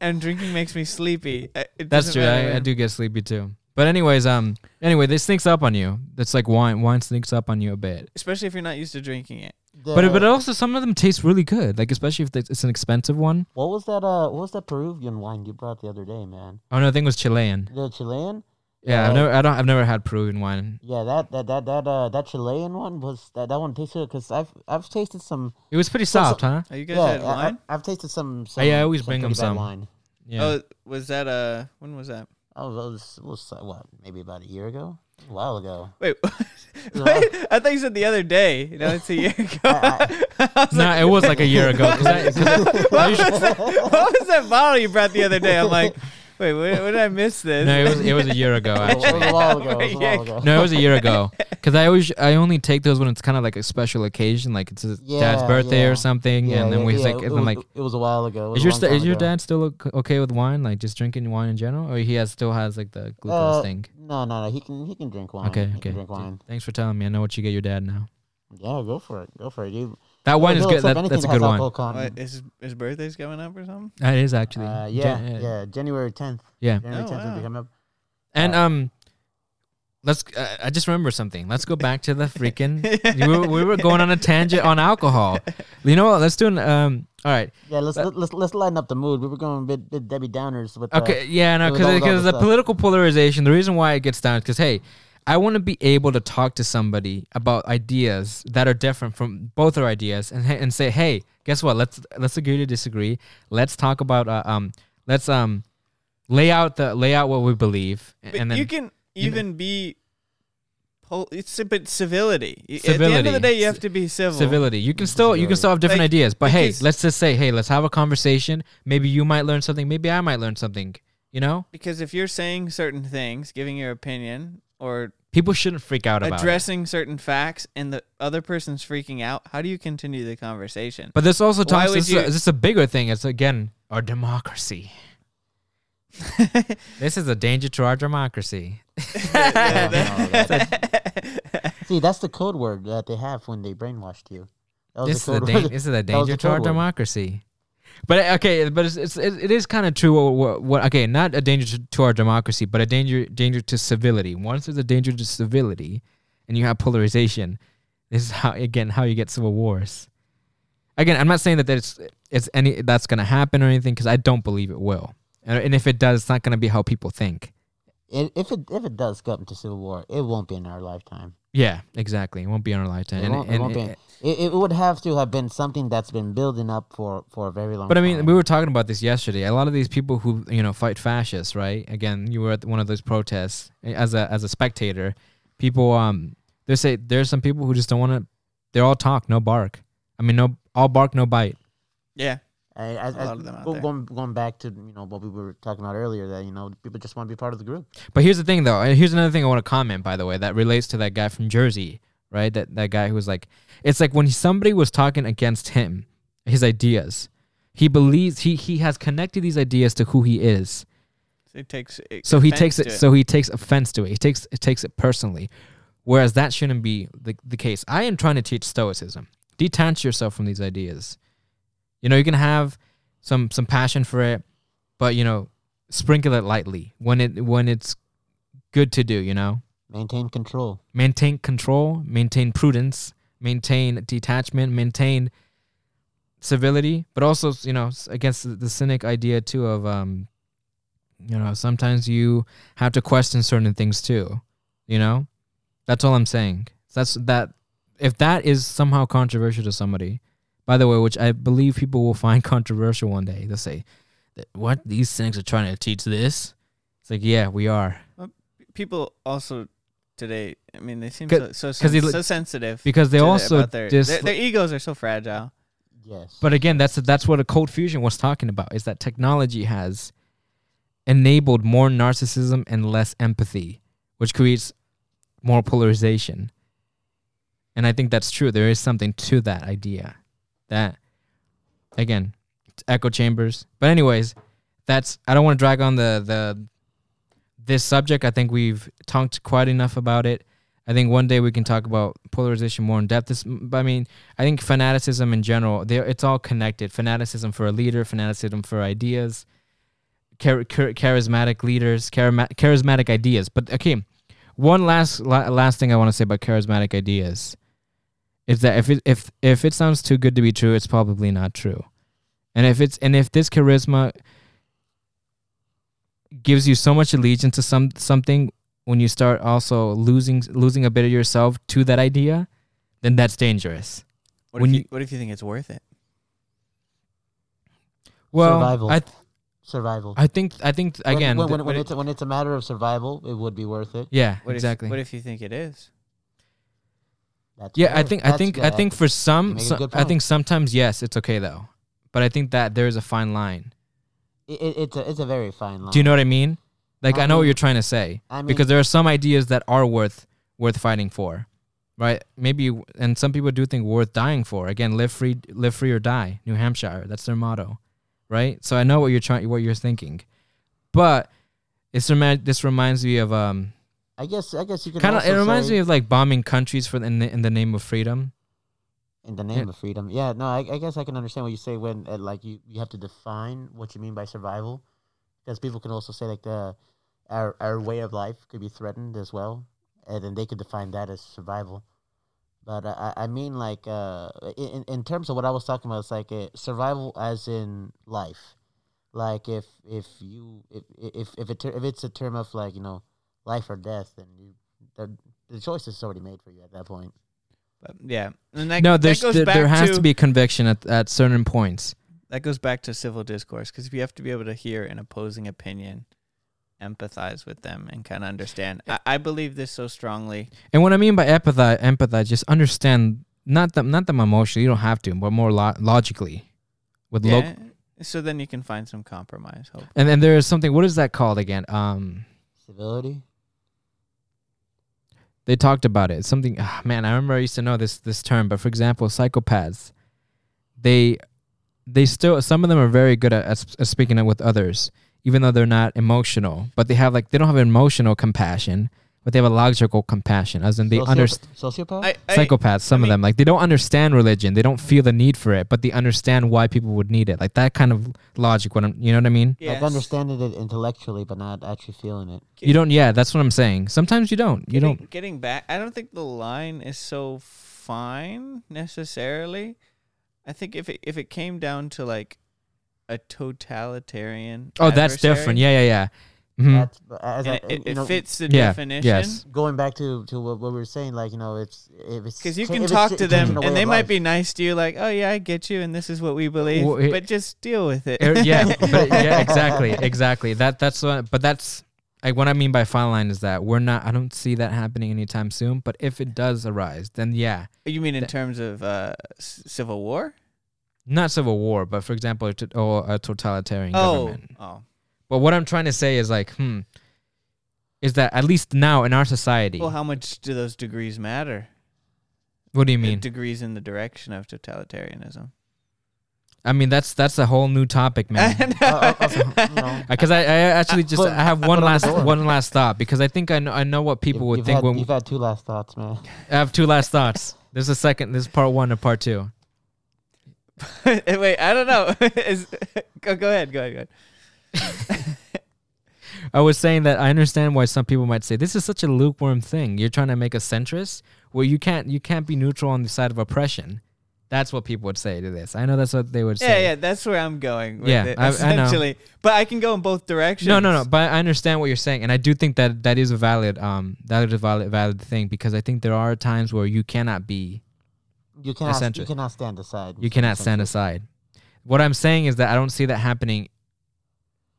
and drinking makes me sleepy. Uh, it That's doesn't true. matter I, I when- do get sleepy too. But anyways, um, anyway, this sneaks up on you. It's like wine. Wine sneaks up on you a bit. especially if you're not used to drinking it. But The- but also some of them taste really good. Like especially if it's an expensive one. what was that? Uh, what was that Peruvian wine you brought the other day, man? Oh no, I think it was Chilean. The Chilean. Yeah, I've never I don't I've never had Peruvian wine. Yeah, that that that that uh that Chilean one was that that one tasted because I've I've tasted some. It was pretty So- so- soft, huh? Oh, you guys yeah, had I, wine? I, have tasted some. some Oh, yeah, I always some bring 'em pretty bad some. wine. Yeah. Oh, was that uh when was that? Oh, it was, was what maybe about a year ago, a while ago. Wait, wait, I thought you said the other day. You know, it's a year ago. I- I was no, like, it was like a year ago. 'cause I- 'cause what, was that, what was that bottle you brought the other day? I'm like, wait, when, when did I miss this? no, it was it was a year ago It was a while ago. It was a while ago. No, it was a year ago. Because I always, I only take those when it's kind of like a special occasion, like it's his dad's birthday yeah. or something, Yeah, and then yeah, we yeah, like, it, and then was, like, it was a while ago. It was is a your long st- time is your ago. dad still ok- okay with wine, like just drinking wine in general, or he has still has like the glucose Uh, thing? No, no, no. He can he can drink wine. Okay, he okay. Can drink wine. Thanks for telling me. I know what you get your dad now. Yeah, go for it. Go for it. You, That wine is good. accept That, that's a good wine. alcohol content. What, is his birthday's coming up or something? That is actually. Uh, Jan- yeah, uh, yeah. January tenth. yeah. January Oh, tenth will wow. be coming up. And um, let's. Uh, I just remember something. Let's go back to the freaking. we, were, we were going on a tangent on alcohol. You know what? Let's do an um. All right. Yeah, let's let, let's let's lighten up the mood. We were going a bit, bit Debbie Downers with. uh, Okay, yeah, no, with all- with all because the the stuff. political polarization. The reason why it gets down is because hey, I want to be able to talk to somebody about ideas that are different from both our ideas, and and say, hey, guess what? Let's let's agree to disagree. Let's talk about uh, um, let's um, lay out the lay out what we believe, But and then you can you know- even be. Pol- it's a bit civility. Y- At the end of the day, you have to be civil. civility. You can still you can still have different Like, ideas, but hey, let's just say, hey, let's have a conversation. Maybe you might learn something. Maybe I might learn something. You know, Because if you're saying certain things, giving your opinion, or people shouldn't freak out about it. addressing certain facts, and the other person's freaking out, how do you continue the conversation? But this also Why talks. would This, you- is a, this is a bigger thing. It's again our democracy. This is a danger to our democracy. No, no, that's- See, that's the code word that they have when they brainwashed you. That was This is the a code dan- this is a was danger the to our code word. democracy. But uh, okay, but it's, it's it, is kind of true. What, what, okay, not a danger to, to our democracy, but a danger danger to civility. Once there's a danger to civility, and you have polarization, this is how again how you get civil wars. again, I'm not saying that it's it's any that's gonna happen or anything because I don't believe it will. And, and if it does, it's not gonna be how people think. If it if it does come to civil war, it won't be in our lifetime. Yeah, exactly. It won't be in our lifetime. It And- won't, it and won't be. it- It, it would have to have been something that's been building up for for a very long. But I mean, time. we were talking about this yesterday. A lot of these people who you know fight fascists, right? Again, you were at one of those protests eh, as a as a spectator. People, um, they say there's some people who just don't want to. They're all talk, no bark. I mean, no all bark, no bite. Yeah. I, I, a lot of them out go- there. going going back to you know what we were talking about earlier that you know people just want to be part of the group. But here's the thing, though. and Here's another thing I want to comment, by the way, that relates to that guy from Jersey, right? That that guy who was like, it's like when somebody was talking against him, his ideas. He believes he he has connected these ideas to who he is. So he takes. it- So he offense takes to it. So he takes offense to it. He takes it takes it personally, whereas that shouldn't be the the case. I am trying to teach stoicism. Detach yourself from these ideas. You know, you can have some some passion for it, but you know, sprinkle it lightly when it when it's good to do. You know, Maintain control. maintain control, maintain prudence, maintain detachment, maintain civility, but also you know against the, the cynic idea too of um, you know sometimes you have to question certain things too. You know, that's all I'm saying. That's that. If that is somehow controversial to somebody, by the way, which I believe people will find controversial one day, they'll say, "What these cynics are trying to teach this?" It's like, yeah, we are. Uh, people also today. I mean, they seem so so, 'cause he sen- look- so sensitive because they also their, just their, their egos are so fragile. Yes. But again, that's that's what a cold fusion was talking about. Is that technology has enabled more narcissism and less empathy, which creates more polarization. And I think that's true. There is something to that idea. That again, echo chambers. But anyways, that's I don't want to drag on the the this subject. I think we've talked quite enough about it. I think one day we can talk about polarization more in depth. This, I mean, I think fanaticism in general, it's all connected. Fanaticism for a leader, fanaticism for ideas, char- char- charismatic leaders, charismatic ideas. But okay, one last la- last thing I want to say about charismatic ideas is that if it if if it sounds too good to be true, it's probably not true. And if it's and if this charisma gives you so much allegiance to some something when you start also losing losing a bit of yourself to that idea, then that's dangerous. What When if you, you- what if you think it's worth it? Well, Survival. I th- survival. I think I think When- again, when, th- when, when it's when it's a matter of survival, it would be worth it. yeah, What exactly. If, what if you think it is? That's yeah, I fair. think I think good. I think for some, make a so- good I think sometimes yes, it's okay though. But I think that there's a fine line. it, it, it's a it's a very fine line. Do you know what I mean? Like I, I know what you're trying to say I mean, because there are some ideas that are worth worth fighting for, right? Maybe and some people do think worth dying for. Again, live free, live free or die. New Hampshire, that's their motto, right? So I know what you're trying, what you're thinking, but it's this reminds me of um I guess I guess you can. kind of it reminds me of like bombing countries for in the, in the name of freedom. in the name Yeah. of freedom. Yeah, no, I, I guess I can understand what you say when uh, like you, you have to define what you mean by survival, because people can also say like the our our way of life could be threatened as well, and then they could define that as survival. But uh, I I mean like uh in in terms of what I was talking about, it's like uh survival as in life. Like if if you if if if it if it's a term of like you know life or death, then you the the choice is already made for you at that point. But yeah, and that, no, that there's goes there, back there has to, to be conviction at at certain points. that goes back to civil discourse because if you have to be able to hear an opposing opinion, empathize with them, and kind of understand. I, I believe this so strongly. And what I mean by empathize, empathize, just understand not them, not them emotionally. You don't have to, but more lo- logically. With lo- So then you can find some compromise. Hope. and then there is something. What is that called again? Um, Civility. They talked about it. Something. ah, man, I remember I used to know this this term. But for example, psychopaths, they they still some of them are very good at, at, at speaking with others, even though they're not emotional. But they have like they don't have emotional compassion, but they have a logical compassion, as in they Socio- understand. sociopath. I, I, psychopaths some I of them like they don't understand religion they don't feel the need for it but they understand why people would need it like that kind of logic what I'm, you know what i mean like understanding it intellectually, but not actually feeling it. you don't yeah that's what i'm saying sometimes you don't you getting, don't getting back. I don't think the line is so fine necessarily. I think if it if it came down to like a totalitarian. Oh, that's different. Yeah, yeah, yeah. Mhm. That's as and I, it, it, you it know, fits the Yeah, definition. yes. going back to to what, what we were saying, like you know, it's if it's Because you can if talk to changing them and they might life. be nice to you, like, "Oh yeah, I get you, and this is what we believe," Well, it- but just deal with it. Yeah, but yeah, exactly, exactly. That that's what. But that's like what I mean by fine line is that we're not. I don't see that happening anytime soon. But if it does arise, then yeah, you mean in That- terms of uh, s- civil war? not civil war, but for example, a, or a totalitarian Oh, government. oh. But what I'm trying to say is like, hmm, is that at least now in our society? Well, how much do those degrees matter? what do you Uh, mean? degrees in the direction of totalitarianism? I mean that's that's a whole new topic, man. Uh, uh, you know, Because I, I actually just I have one last one last thought because I think I know I know what people you've- would you've think had, when you've had two last thoughts, man. I have two last thoughts. There's a second. There's part one and part two. Wait, I don't know. Is, go, go ahead. Go ahead. Go ahead. I was saying that I understand why some people might say this is such a lukewarm thing. You're trying to make a centrist where you can't you can't be neutral on the side of oppression. That's what people would say to this. I know that's what they would say. yeah, yeah, that's where I'm going. With Yeah, it, I- I know. essentially. But I can go in both directions. No, no, no. But I understand what you're saying, and I do think that that is a valid um that is a valid valid thing because I think there are times where you cannot be You cannot you centrist. cannot stand aside. you cannot stand aside. What I'm saying is that I don't see that happening,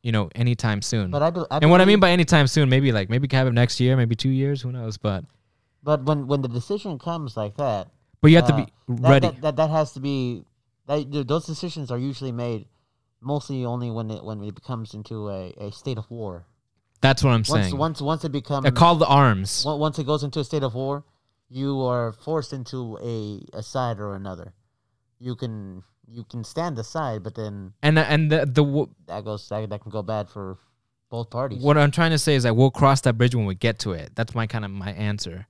you know, anytime soon. But I, be, I and what I mean by anytime soon, maybe like maybe have it next year, maybe two years, who knows? But but when when the decision comes like that, but you have to Uh, be ready. That, that that has to be that those decisions are usually made mostly only when it when it becomes into a, a state of war. That's what I'm Once saying. once once it becomes a call to arms. once it goes into a state of war, you are forced into a, a side or another. You can you can stand aside, but then And uh, and the the w- that goes that, that can go bad for both parties. what I'm trying to say is that we'll cross that bridge when we get to it. That's my kind of my answer.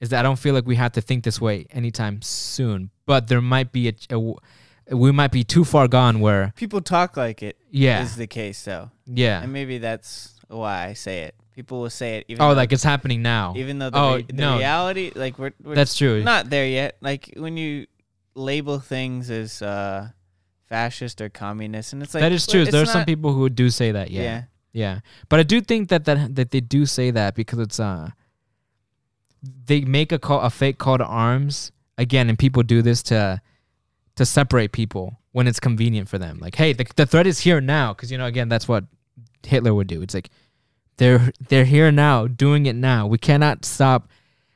Is that I don't feel like we have to think this way anytime soon, but there might be a we might be too far gone where People talk like it is yeah is the case, though. yeah And maybe that's why I say it. People will say it even oh though, like it's happening now. even though the, oh re- the no reality, like we're, we're that's true. not there yet. Like when you label things as uh, fascist or communist, and it's like that is true. There are some people who do say that. Yeah. Yeah. Yeah, but I do think that that that they do say that because it's uh they make a call a fake call to arms again, and people do this to to separate people when it's convenient for them. Like, hey, the the threat is here now because you know again that's what Hitler would do. It's like they're they're here now, doing it now. We cannot stop.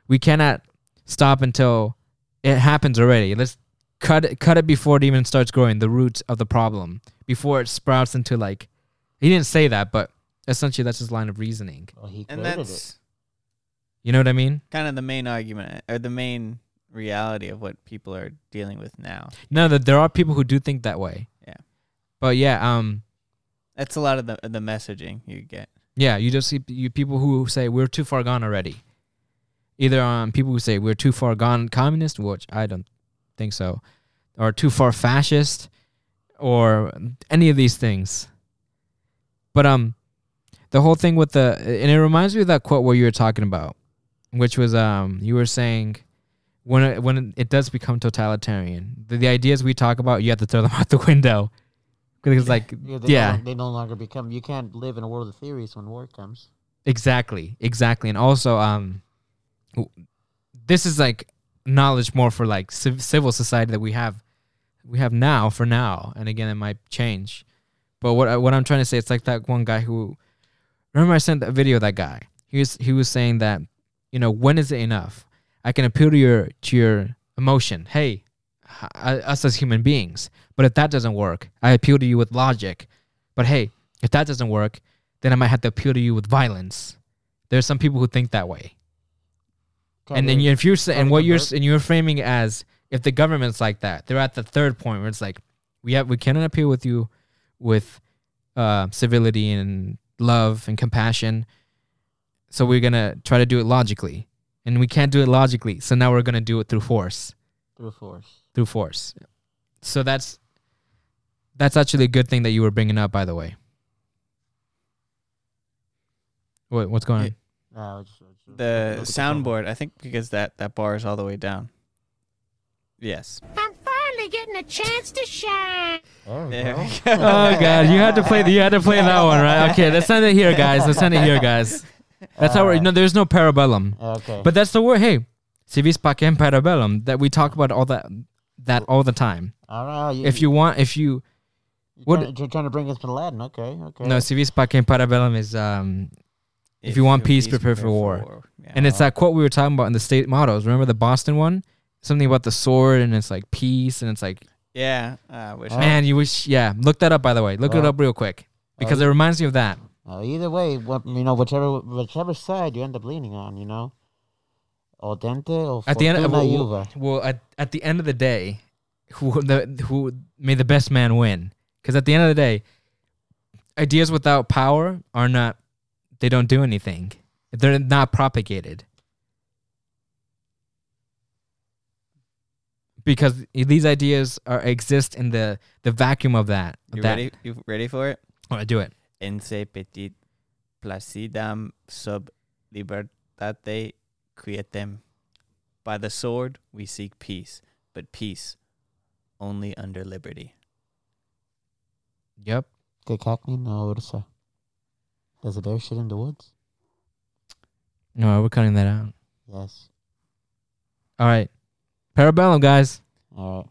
We cannot stop until it happens already. Let's cut it cut it before it even starts growing. The roots of the problem before it sprouts into like he didn't say that, but essentially that's his line of reasoning. Well, he and created it. that's You know what I mean? kind of the main argument or the main reality of what people are dealing with now. No, that there are people who do think that way. Yeah. But yeah, um, That's a lot of the the messaging you get. yeah, you just see you people who say we're too far gone already. Either um people who say we're too far gone communist, which I don't think so, or too far fascist, or any of these things. But um, the whole thing with the and it reminds me of that quote where you were talking about, which was um you were saying when it, when it does become totalitarian, the, the ideas we talk about you have to throw them out the window because it's like Yeah, they, yeah No, they no longer become. You can't live in a world of theories when war comes. Exactly, exactly, and also, um, this is like knowledge more for like civ- civil society that we have, we have now for now, and again, it might change. But what I, what I'm trying to say, it's like that one guy who, remember I sent a video of that guy. He was he was saying that, you know, when is it enough? I can appeal to your to your emotion. Hey, us as human beings. But if that doesn't work, I appeal to you with logic. But hey, if that doesn't work, then I might have to appeal to you with violence. There's some people who think that way, And then you- if you're sa- try and what you're and you're framing as if the government's like that, they're at the third point where it's like we have we cannot appeal with you with uh, civility and love and compassion, so we're gonna try to do it logically, and we can't do it logically, so now we're gonna do it through force, through force. through force. So that's that's actually a good thing that you were bringing up, by the way. What what's going on? Uh, The soundboard, I think, because that that bar is all the way down. Yes. I'm finally getting getting a chance to shine. Oh, we There we go. Oh god, you had to play. You had to play that one, right? Okay, let's send it here, guys. Let's send it here, guys. That's how we're. No, there's no parabellum, Okay. but that's the word. Hey, si vis pacem para bellum. That we talk about all that, that all the time. all right. You, If you want, if you you're, what- trying, you're trying to bring us to Latin, okay, okay. no si vis pacem para bellum is um, If you want peace, prepare for war. Yeah. and it's that quote we were talking about in the state mottos. Remember the Boston one? Something about the sword, and it's like peace, and it's like yeah. I wish. Oh. man, you wish. Yeah, look that up by the way. Look it up real quick because oh, it reminds me of that. Uh, either way, what, you know, whichever whichever side you end up leaning on, you know, o dente or at the end of fortuna well, juva. well, at, at the end of the day who the who may the best man win because at the end of the day ideas without power are not they don't do anything they're not propagated because these ideas are exist in the the vacuum of that You that ready? You ready for it? Oh, I do it Ense petit placidam sub libertate quietem. By the sword we seek peace, but peace only under liberty. yep Que Cockney no Ursa. Does a bear shit in the woods? no we're cutting that out Yes. all right parabellum guys All right.